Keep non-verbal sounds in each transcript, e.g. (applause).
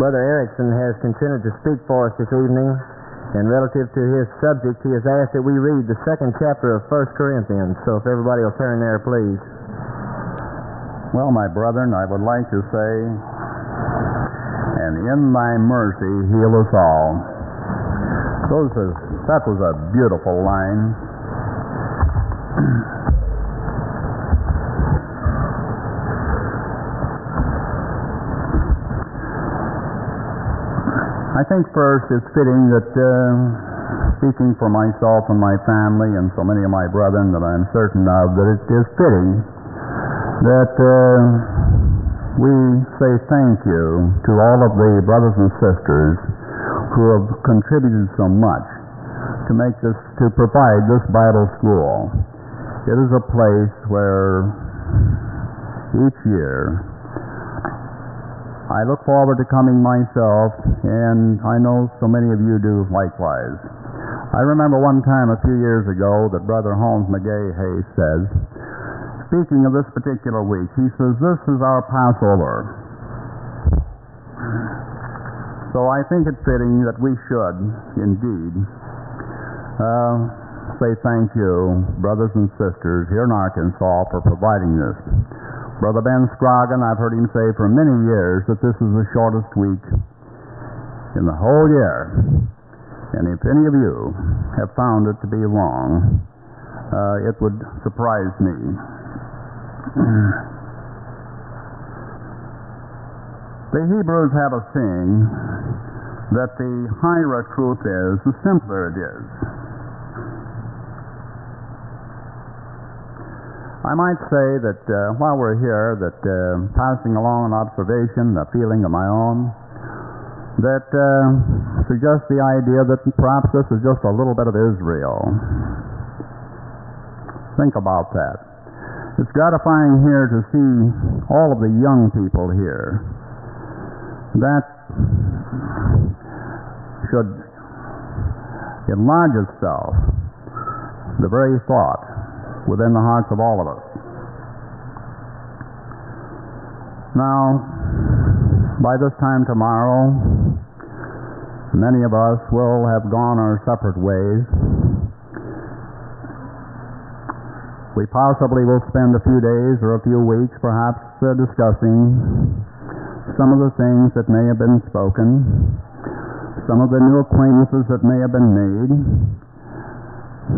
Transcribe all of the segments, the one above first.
Brother Erickson has consented to speak for us this evening, and relative to his subject, he has asked that we read the second chapter of 1 Corinthians. So if everybody will turn there, please. Well, my brethren, I would like to say, and in thy mercy heal us all. Those is, that was a beautiful line. (clears throat) I think first it's fitting that, uh, speaking for myself and my family and so many of my brethren that I'm certain of, that it is fitting that uh, we say thank you to all of the brothers and sisters who have contributed so much to make this, to provide this Bible school. It is a place where each year I look forward to coming myself, and I know so many of you do likewise. I remember one time a few years ago that Brother Holmes McGahey says, speaking of this particular week, he says, This is our Passover. So I think it's fitting that we should, indeed, uh, say thank you, brothers and sisters here in Arkansas, for providing this. Brother Ben Scroggin, I've heard him say for many years that this is the shortest week in the whole year. And if any of you have found it to be long, uh, it would surprise me. (clears throat) the Hebrews have a saying that the higher a truth is, the simpler it is. I might say that uh, while we're here, that uh, passing along an observation, a feeling of my own, that uh, suggests the idea that perhaps this is just a little bit of Israel. Think about that. It's gratifying here to see all of the young people here. That should enlarge itself, the very thought within the hearts of all of us. Now, by this time tomorrow, many of us will have gone our separate ways. We possibly will spend a few days or a few weeks perhaps uh, discussing some of the things that may have been spoken, some of the new acquaintances that may have been made,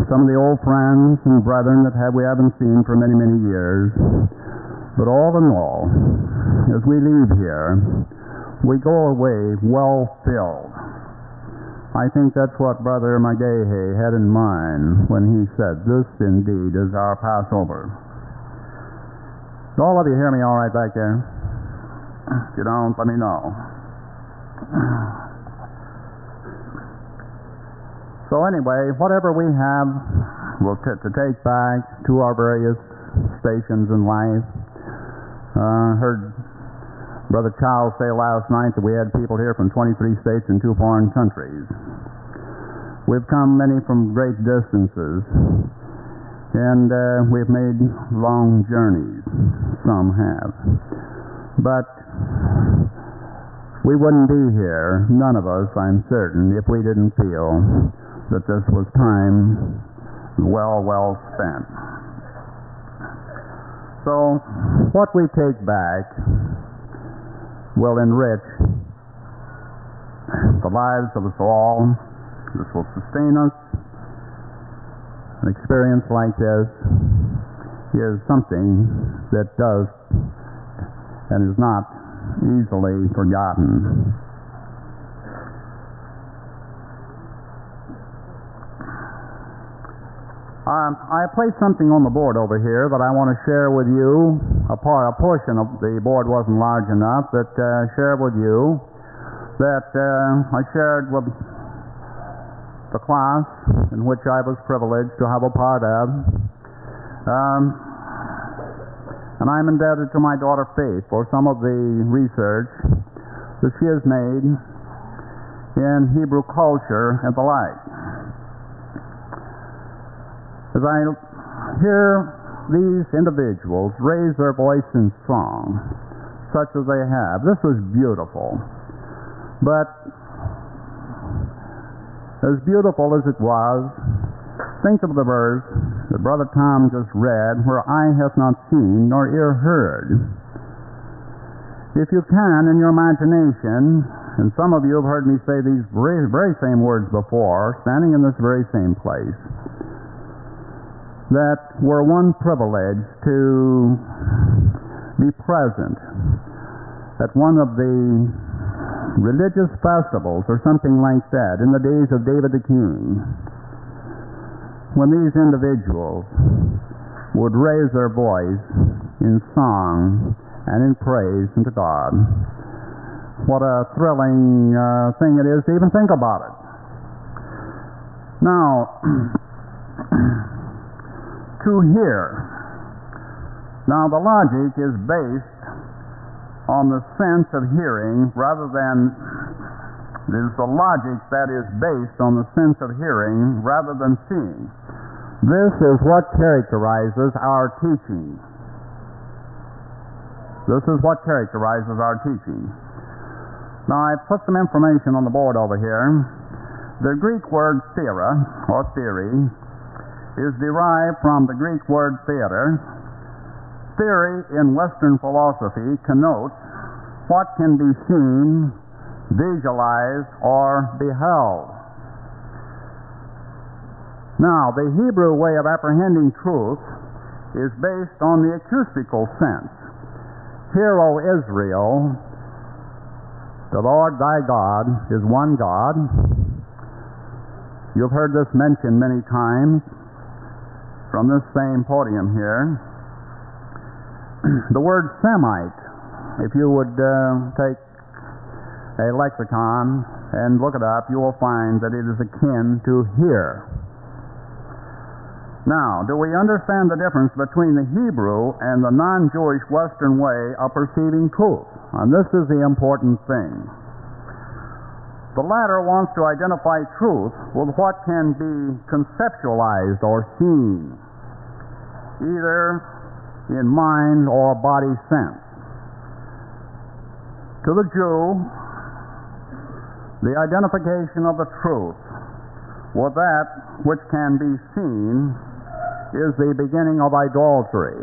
some of the old friends and brethren that have, we haven't seen for many, many years. But all in all, as we leave here, we go away well filled. I think that's what Brother McGahey had in mind when he said, This indeed is our Passover. Do all of you hear me all right back there? If you don't, let me know. So anyway, whatever we have we'll t- to take back to our various stations in life. Uh, heard Brother Charles say last night that we had people here from 23 states and two foreign countries. We've come many from great distances, and uh, we've made long journeys. Some have. But we wouldn't be here, none of us, I'm certain, if we didn't feel that this was time well, well spent. So, what we take back will enrich the lives of us all. This will sustain us. An experience like this is something that does and is not easily forgotten. I placed something on the board over here that I want to share with you. A, part, a portion of the board wasn't large enough, that uh, share with you that uh, I shared with the class in which I was privileged to have a part of. Um, and I'm indebted to my daughter Faith for some of the research that she has made in Hebrew culture and the like. As I hear these individuals raise their voice in song, such as they have, this was beautiful. But as beautiful as it was, think of the verse that Brother Tom just read, where eye hath not seen nor ear heard. If you can, in your imagination, and some of you have heard me say these very, very same words before, standing in this very same place, that were one privilege to be present at one of the religious festivals or something like that in the days of David the King, when these individuals would raise their voice in song and in praise unto God. What a thrilling uh, thing it is to even think about it. Now, (clears throat) to hear. Now, the logic is based on the sense of hearing rather than it is the logic that is based on the sense of hearing rather than seeing. This is what characterizes our teaching. This is what characterizes our teaching. Now, I put some information on the board over here. The Greek word theoria, or theory, is derived from the Greek word theater. Theory in Western philosophy connotes what can be seen, visualized, or beheld. Now, the Hebrew way of apprehending truth is based on the acoustical sense. Hear, O Israel, the Lord thy God is one God. You've heard this mentioned many times from this same podium here. (clears throat) the word Semite, if you would uh, take a lexicon and look it up, you will find that it is akin to here. Now, do we understand the difference between the Hebrew and the non Jewish Western way of perceiving truth? And this is the important thing. The latter wants to identify truth with what can be conceptualized or seen, either in mind or body sense. To the Jew, the identification of the truth with that which can be seen is the beginning of idolatry.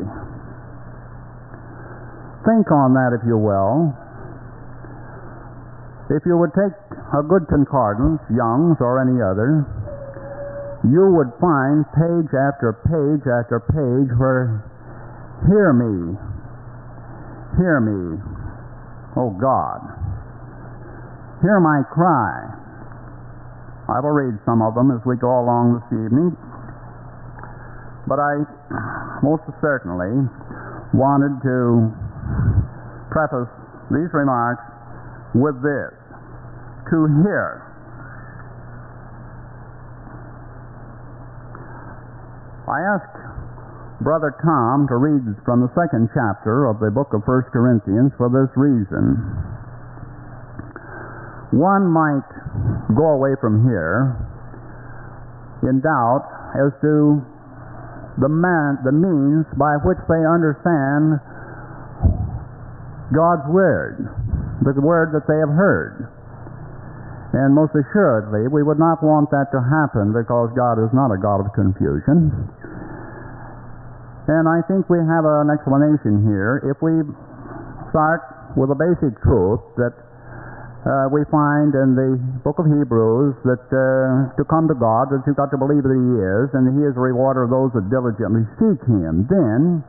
Think on that, if you will. If you would take a good concordance, Young's or any other, you would find page after page after page where, hear me, hear me, oh God, hear my cry. I will read some of them as we go along this evening. But I most certainly wanted to preface these remarks with this to hear. I asked Brother Tom to read from the second chapter of the book of 1 Corinthians for this reason. One might go away from here in doubt as to the, man, the means by which they understand God's Word, the Word that they have heard. And most assuredly, we would not want that to happen because God is not a God of confusion. And I think we have an explanation here. If we start with a basic truth that uh, we find in the book of Hebrews that uh, to come to God, that you've got to believe that He is, and He is a rewarder of those that diligently seek Him. Then,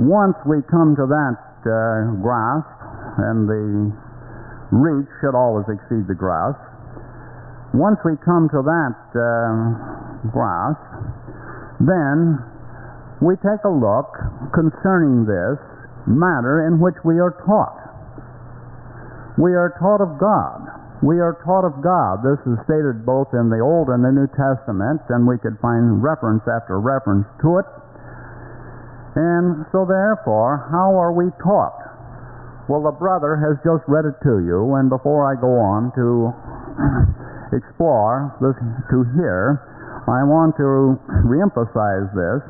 once we come to that uh, grasp, and the reach should always exceed the grasp. Once we come to that uh, then we take a look concerning this matter in which we are taught. We are taught of God. We are taught of God. This is stated both in the Old and the New Testament, and we could find reference after reference to it. And so, therefore, how are we taught? Well, the brother has just read it to you, and before I go on to (clears throat) explore this, to hear, I want to reemphasize this.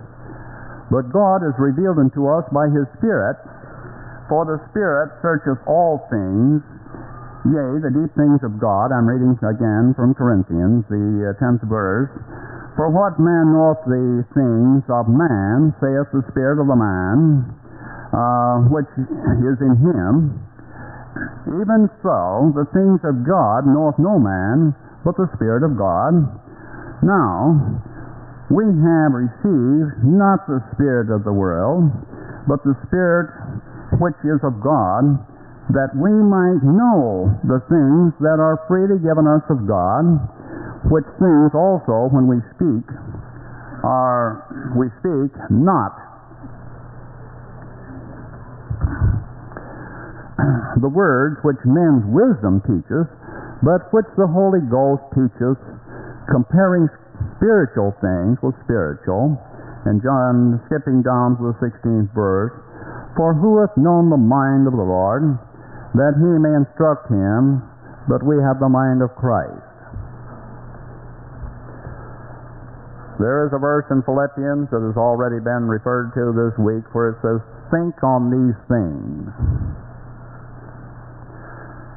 But God is revealed unto us by His Spirit, for the Spirit searcheth all things, Yea, the deep things of God, I'm reading again from Corinthians, the uh, 10th verse. For what man knoweth the things of man, saith the Spirit of the man, uh, which is in him. Even so, the things of God knoweth no man, but the Spirit of God. Now, we have received not the Spirit of the world, but the Spirit which is of God, that we might know the things that are freely given us of God, which things also when we speak are we speak not (clears throat) the words which men's wisdom teaches, but which the Holy Ghost teaches, comparing spiritual things with spiritual. And John, skipping down to the 16th verse, for who hath known the mind of the Lord, that he may instruct him, but we have the mind of Christ. There is a verse in Philippians that has already been referred to this week where it says, Think on these things.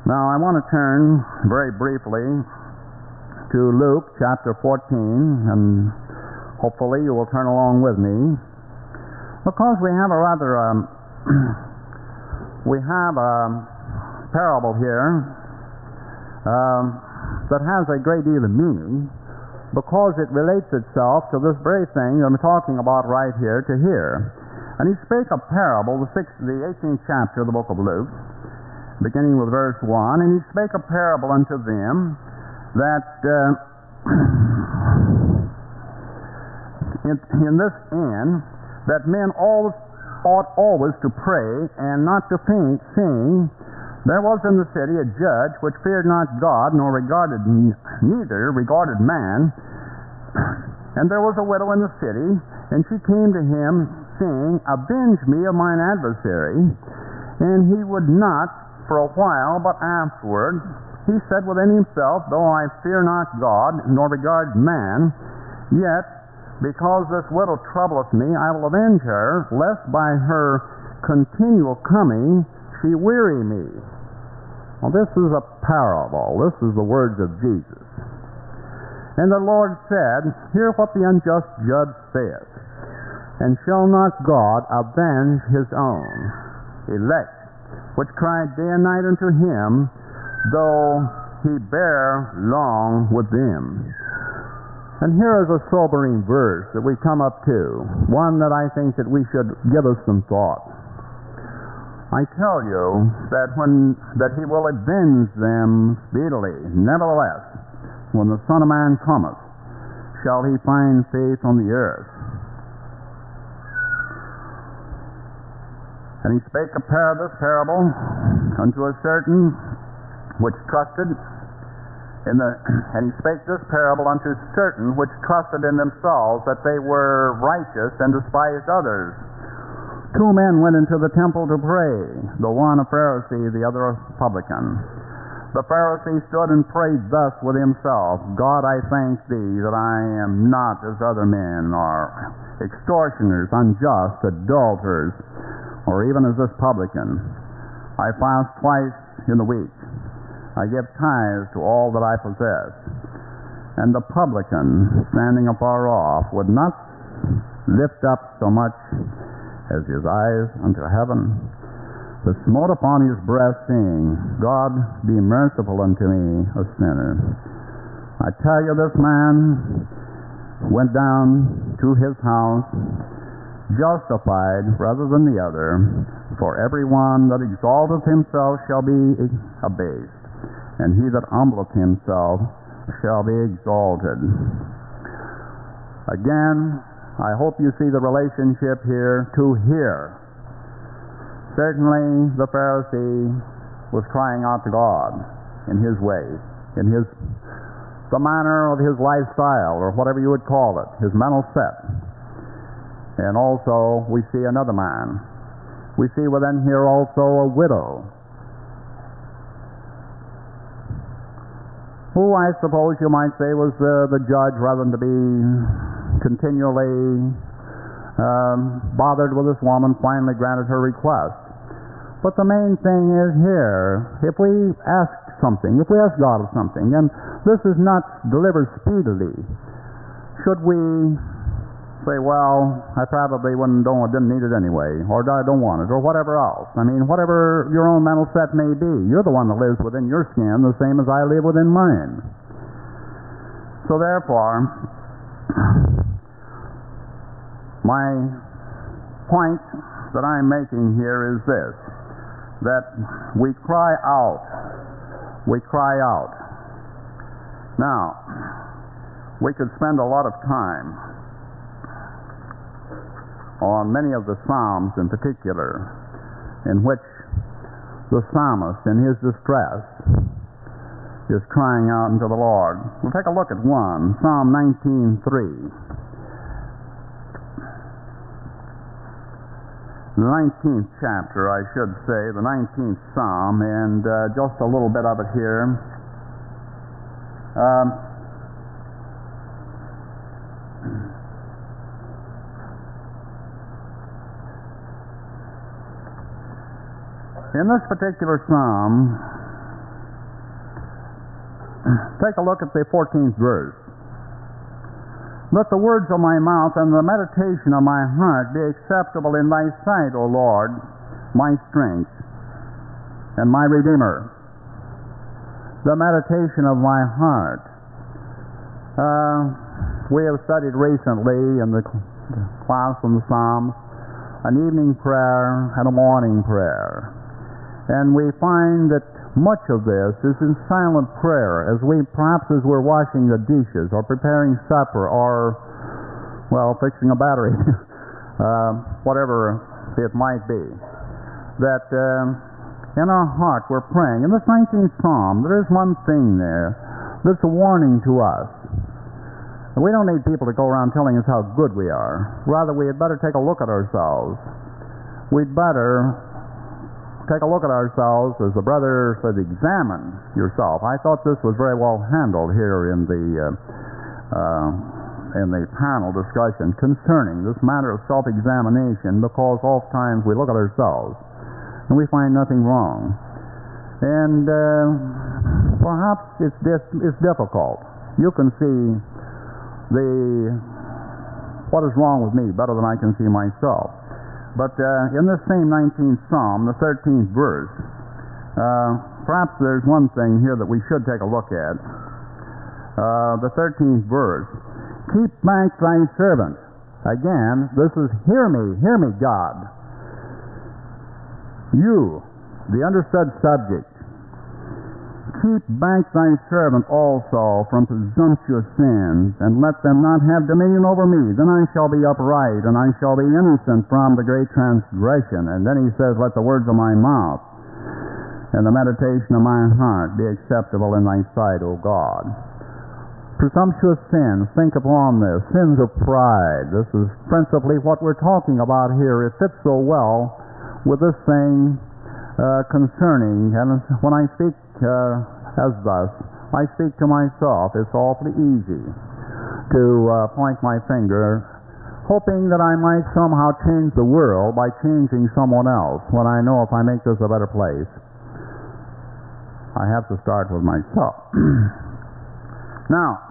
Now, I want to turn very briefly to Luke chapter 14, and hopefully you will turn along with me, because we have a rather, um, (clears throat) we have a parable here um, that has a great deal of meaning because it relates itself to this very thing I'm talking about right here to here. And he spake a parable, the, sixth, the 18th chapter of the book of Luke, beginning with verse 1, and he spake a parable unto them that uh, (clears throat) in, this end, that men always ought always to pray and not to faint, saying, There was in the city a judge which feared not God, nor regarded neither regarded man. And there was a widow in the city, and she came to him, saying, Avenge me of mine adversary. And he would not for a while, but afterward he said within himself, Though I fear not God, nor regard man, yet because this widow troubleth me, I will avenge her, lest by her continual coming she weary me. Well, this is a parable. This is the words of Jesus. And the Lord said, Hear what the unjust judge saith. And shall not God avenge his own elect, which cried day and night unto him, though he bear long with them? And here is a sobering verse that we come up to, one that I think that we should give us some thought. I tell you that when that he will avenge them speedily. Nevertheless, when the Son of Man cometh, shall he find faith on the earth? And he spake a par- this parable unto a certain which trusted in the, and he spake this parable unto certain which trusted in themselves that they were righteous and despised others. Two men went into the temple to pray, the one a Pharisee, the other a publican. The Pharisee stood and prayed thus with himself God, I thank thee that I am not as other men are, extortioners, unjust, adulterers, or even as this publican. I fast twice in the week. I give tithes to all that I possess. And the publican, standing afar off, would not lift up so much as his eyes unto heaven, but smote upon his breast, saying, God be merciful unto me, a sinner. I tell you, this man went down to his house justified rather than the other, for every one that exalteth himself shall be abased, and he that humbleth himself shall be exalted. Again, I hope you see the relationship here to here. Certainly, the Pharisee was crying out to God in his way, in his the manner of his lifestyle, or whatever you would call it, his mental set. And also, we see another man. We see within here also a widow. Who I suppose you might say was uh, the judge rather than to be continually um, bothered with this woman, finally granted her request. But the main thing is here, if we ask something, if we ask God of something, and this is not delivered speedily, should we say, well, I probably wouldn't, don't, didn't need it anyway, or I don't want it, or whatever else. I mean, whatever your own mental set may be, you're the one that lives within your skin the same as I live within mine. So therefore, my point that I'm making here is this that we cry out. We cry out. Now, we could spend a lot of time on many of the Psalms in particular, in which the psalmist, in his distress, is crying out unto the Lord. We'll take a look at one, Psalm 19:3. the 19th chapter, I should say, the 19th Psalm, and uh, just a little bit of it here. Um, in this particular Psalm, take a look at the 14th verse. Let the words of my mouth and the meditation of my heart be acceptable in thy sight, O Lord, my strength and my Redeemer. The meditation of my heart. Uh, we have studied recently in the class on the Psalms an evening prayer and a morning prayer. And we find that much of this is in silent prayer, as we perhaps as we're washing the dishes or preparing supper or, well, fixing a battery, (laughs) uh, whatever it might be. That um, in our heart we're praying. In this 19th Psalm, there is one thing there that's a warning to us. We don't need people to go around telling us how good we are. Rather, we had better take a look at ourselves. We'd better take a look at ourselves, as the brother said, examine yourself. I thought this was very well handled here in the uh, uh, in the panel discussion concerning this matter of self-examination, because oftentimes we look at ourselves and we find nothing wrong, and uh, perhaps it's it's difficult. You can see the what is wrong with me better than I can see myself. But uh, in this same 19th Psalm, the 13th verse, uh, perhaps there's one thing here that we should take a look at. Uh, the 13th verse Keep back thy servant. Again, this is hear me, hear me, God. You, the understood subject, Keep back thy servant also from presumptuous sins, and let them not have dominion over me. Then I shall be upright, and I shall be innocent from the great transgression. And then he says, Let the words of my mouth and the meditation of my heart be acceptable in thy sight, O God. Presumptuous sins, think upon this. Sins of pride. This is principally what we're talking about here. It fits so well with this thing uh, concerning, and when I speak uh, as thus, I speak to myself. It's awfully easy to uh, point my finger, hoping that I might somehow change the world by changing someone else, when I know if I make this a better place, I have to start with myself. (clears throat) now,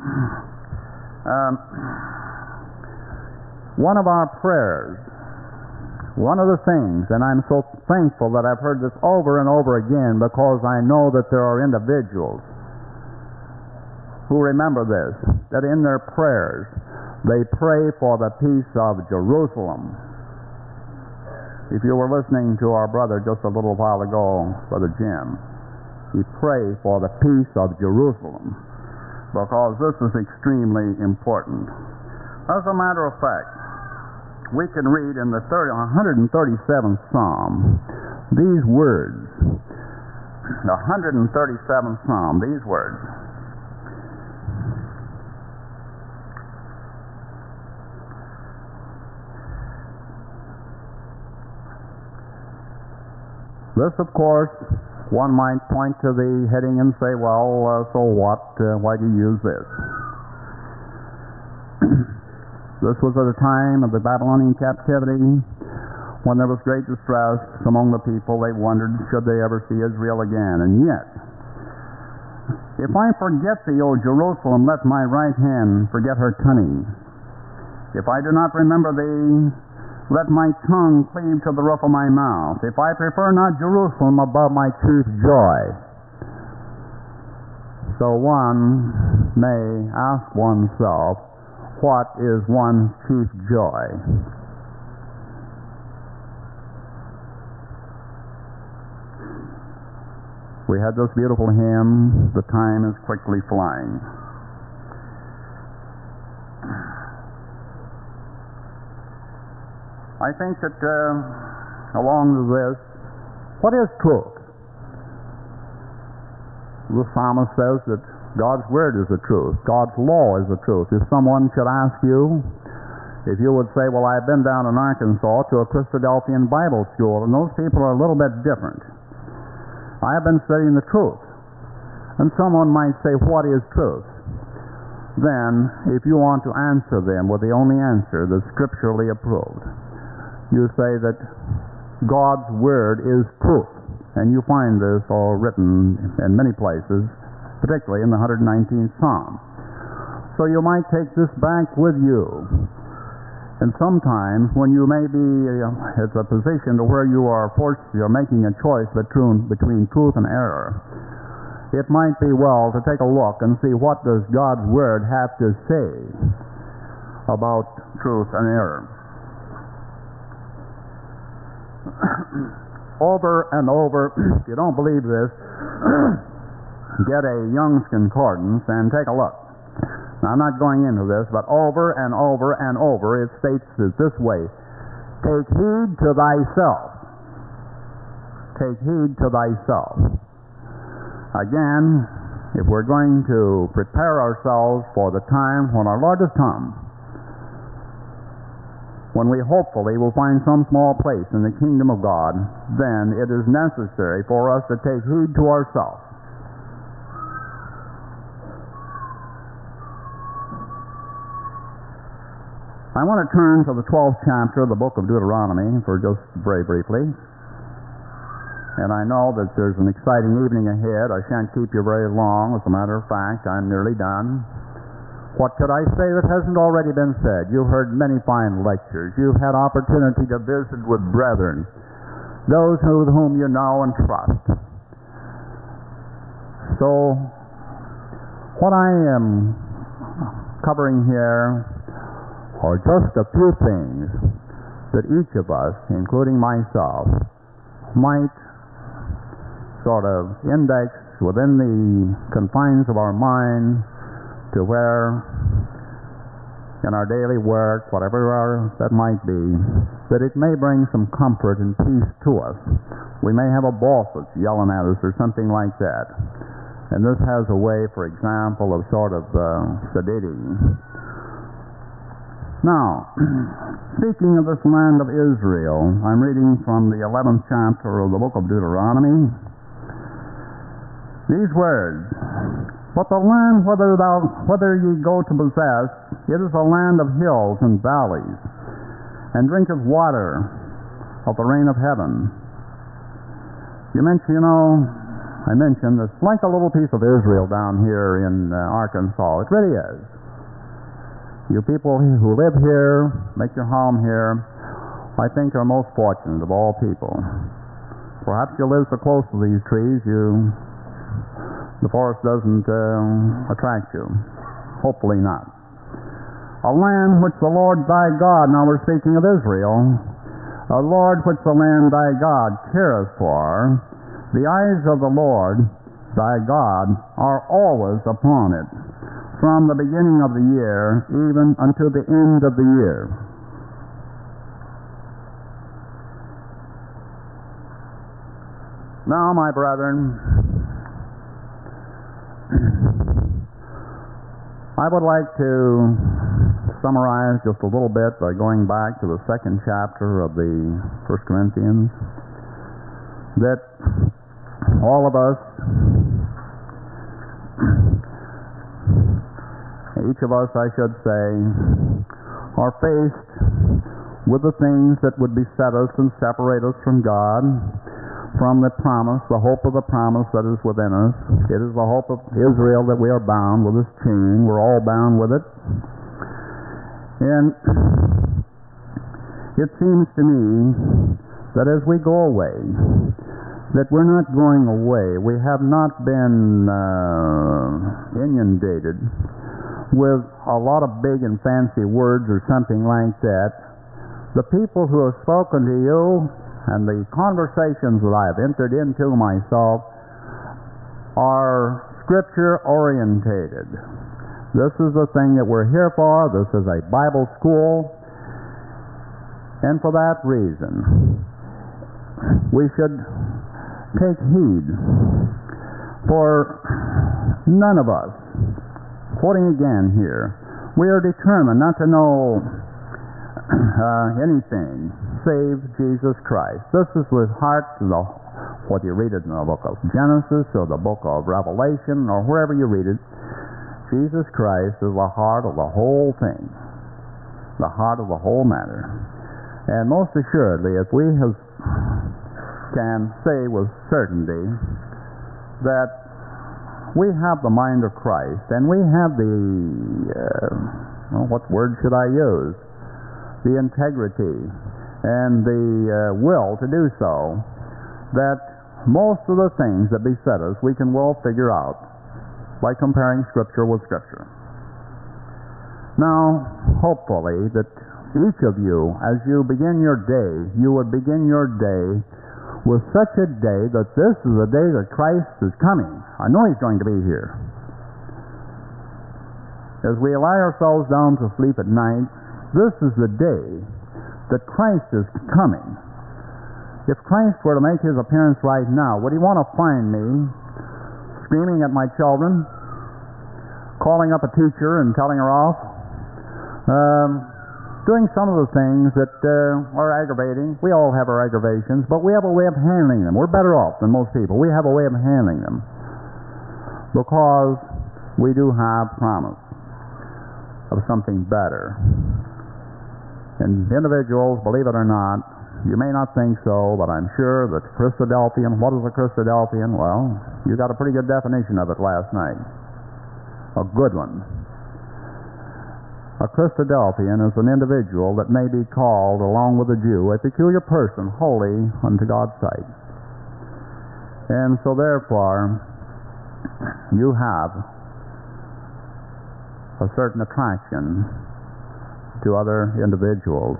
um, one of our prayers one of the things, and I'm so thankful that I've heard this over and over again because I know that there are individuals who remember this, that in their prayers they pray for the peace of Jerusalem. If you were listening to our brother just a little while ago, Brother Jim, he prayed for the peace of Jerusalem because this is extremely important. As a matter of fact, we can read in the 30, 137th Psalm these words. The 137th Psalm, these words. This, of course, one might point to the heading and say, well, uh, so what? Uh, why do you use this? This was at a time of the Babylonian captivity when there was great distress among the people, they wondered, should they ever see Israel again? And yet, if I forget thee, O Jerusalem, let my right hand forget her cunning. If I do not remember thee, let my tongue cleave to the roof of my mouth. If I prefer not Jerusalem above my chief joy. So one may ask oneself, what is one's chief joy? We had this beautiful hymn, The Time is Quickly Flying. I think that uh, along with this, what is truth? The psalmist says that God's word is the truth. God's law is the truth. If someone should ask you, if you would say, well, I've been down in Arkansas to a Christadelphian Bible school, and those people are a little bit different. I have been studying the truth. And someone might say, What is truth? Then, if you want to answer them with the only answer that's scripturally approved, you say that God's Word is truth. And you find this all written in many places, particularly in the 119th Psalm. So you might take this back with you and sometimes when you may be uh, at a position to where you are forced, you're making a choice between, between truth and error, it might be well to take a look and see what does God's Word have to say about truth and error. (coughs) over and over, (coughs) if you don't believe this, (coughs) get a Young's Concordance and take a look. Now, I'm not going into this, but over and over and over it states it this way Take heed to thyself. Take heed to thyself. Again, if we're going to prepare ourselves for the time when our Lord has come, when we hopefully will find some small place in the kingdom of God, then it is necessary for us to take heed to ourselves. I want to turn to the 12th chapter of the book of Deuteronomy for just very briefly. And I know that there's an exciting evening ahead. I shan't keep you very long. As a matter of fact, I'm nearly done. What could I say that hasn't already been said? You've heard many fine lectures. You've had opportunity to visit with brethren, those with whom you know and trust. So, what I am covering here are just a few things that each of us, including myself, might sort of index within the confines of our mind to where in our daily work, whatever our, that might be, that it may bring some comfort and peace to us. We may have a boss that's yelling at us or something like that. And this has a way, for example, of sort of uh, sedating now, (clears throat) speaking of this land of Israel, I'm reading from the 11th chapter of the book of Deuteronomy. These words, But the land whither, thou, whither ye go to possess, it is a land of hills and valleys, and drinketh water of the rain of heaven. You mentioned, you know, I mentioned it's like a little piece of Israel down here in uh, Arkansas. It really is. You people who live here, make your home here, I think are most fortunate of all people. Perhaps you live so close to these trees, you the forest doesn't uh, attract you. Hopefully not. A land which the Lord thy God, now we're speaking of Israel, a Lord which the land thy God careth for, the eyes of the Lord thy God are always upon it from the beginning of the year even until the end of the year. Now, my brethren, I would like to summarize just a little bit by going back to the second chapter of the First Corinthians that all of us each of us, I should say, are faced with the things that would beset us and separate us from God, from the promise, the hope of the promise that is within us. It is the hope of Israel that we are bound with this chain. We're all bound with it. And it seems to me that as we go away, that we're not going away. We have not been uh, inundated with a lot of big and fancy words or something like that. The people who have spoken to you and the conversations that I have entered into myself are scripture orientated. This is the thing that we're here for. This is a Bible school. And for that reason, we should take heed. For none of us, quoting again here, we are determined not to know (clears throat) uh, anything save Jesus Christ. This is with heart the, what you read it in the book of Genesis or the book of Revelation or wherever you read it. Jesus Christ is the heart of the whole thing, the heart of the whole matter. And most assuredly, if we have, can say with certainty that we have the mind of Christ and we have the, uh, well, what word should I use? The integrity and the uh, will to do so, that most of the things that beset us we can well figure out by comparing Scripture with Scripture. Now, hopefully, that each of you, as you begin your day, you would begin your day with such a day that this is the day that Christ is coming. I know He's going to be here. As we lie ourselves down to sleep at night, this is the day that Christ is coming. If Christ were to make his appearance right now, would he want to find me screaming at my children, calling up a teacher and telling her off, um, doing some of the things that uh, are aggravating? We all have our aggravations, but we have a way of handling them. We're better off than most people. We have a way of handling them because we do have promise of something better. And individuals, believe it or not, you may not think so, but I'm sure that Christadelphian, what is a Christadelphian? Well, you got a pretty good definition of it last night. A good one. A Christadelphian is an individual that may be called, along with a Jew, a peculiar person, holy unto God's sight. And so, therefore, you have a certain attraction to other individuals.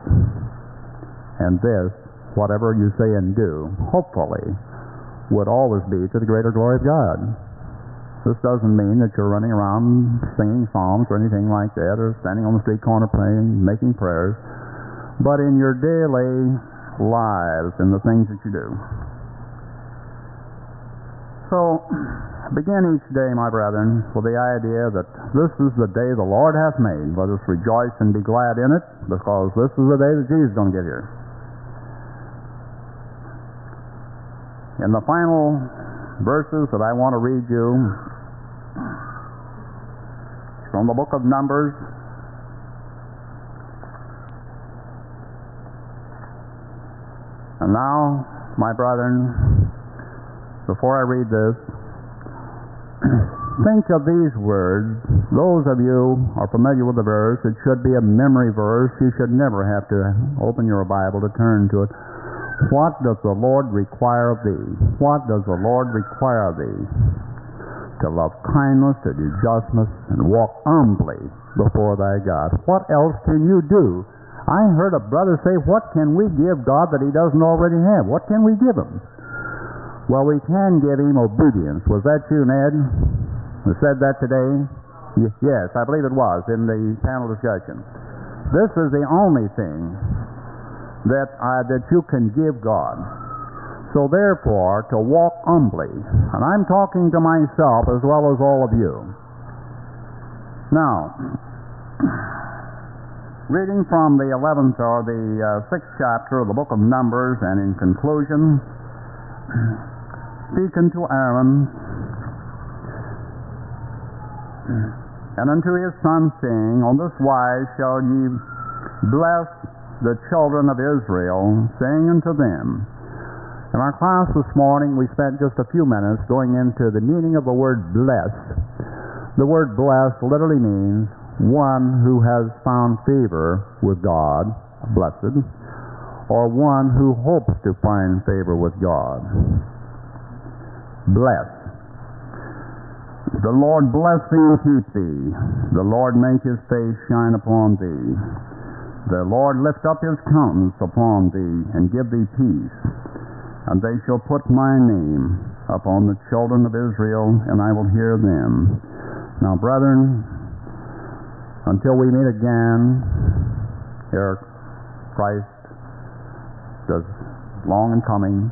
And this, whatever you say and do, hopefully, would always be to the greater glory of God. This doesn't mean that you're running around singing psalms or anything like that, or standing on the street corner praying, making prayers, but in your daily lives, and the things that you do. So, begin each day, my brethren, with the idea that this is the day the Lord hath made. Let us rejoice and be glad in it, because this is the day that Jesus is going to get here. In the final verses that I want to read you from the book of Numbers, and now, my brethren, before I read this, (clears throat) think of these words. Those of you are familiar with the verse. It should be a memory verse. You should never have to open your Bible to turn to it. What does the Lord require of thee? What does the Lord require of thee? To love kindness, to do justness, and walk humbly before thy God. What else can you do? I heard a brother say, What can we give God that he doesn't already have? What can we give him? Well, we can give him obedience. Was that you, Ned? Who said that today? Yes, I believe it was in the panel discussion. This is the only thing that uh, that you can give God. So therefore, to walk humbly, and I'm talking to myself as well as all of you. Now, (clears throat) reading from the 11th or the uh, 6th chapter of the book of Numbers, and in conclusion, (clears throat) speak unto Aaron (clears throat) and unto his son, saying, On this wise shall ye bless the children of Israel, saying unto them, in our class this morning, we spent just a few minutes going into the meaning of the word blessed. The word blessed literally means one who has found favor with God, blessed, or one who hopes to find favor with God. Bless. The Lord bless thee and keep thee. The Lord make his face shine upon thee. The Lord lift up his countenance upon thee and give thee peace. And they shall put my name upon the children of Israel, and I will hear them. Now, brethren, until we meet again, ere Christ does long in coming,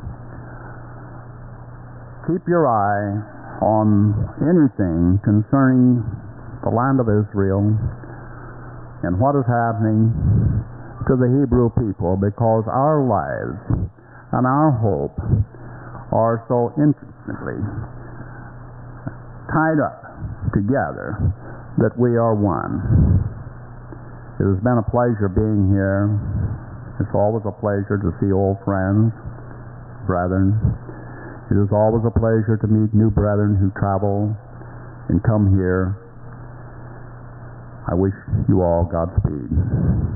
keep your eye on anything concerning the land of Israel and what is happening to the Hebrew people because our lives and our hope are so intimately tied up together that we are one. It has been a pleasure being here. It's always a pleasure to see old friends, brethren. It is always a pleasure to meet new brethren who travel and come here. I wish you all Godspeed.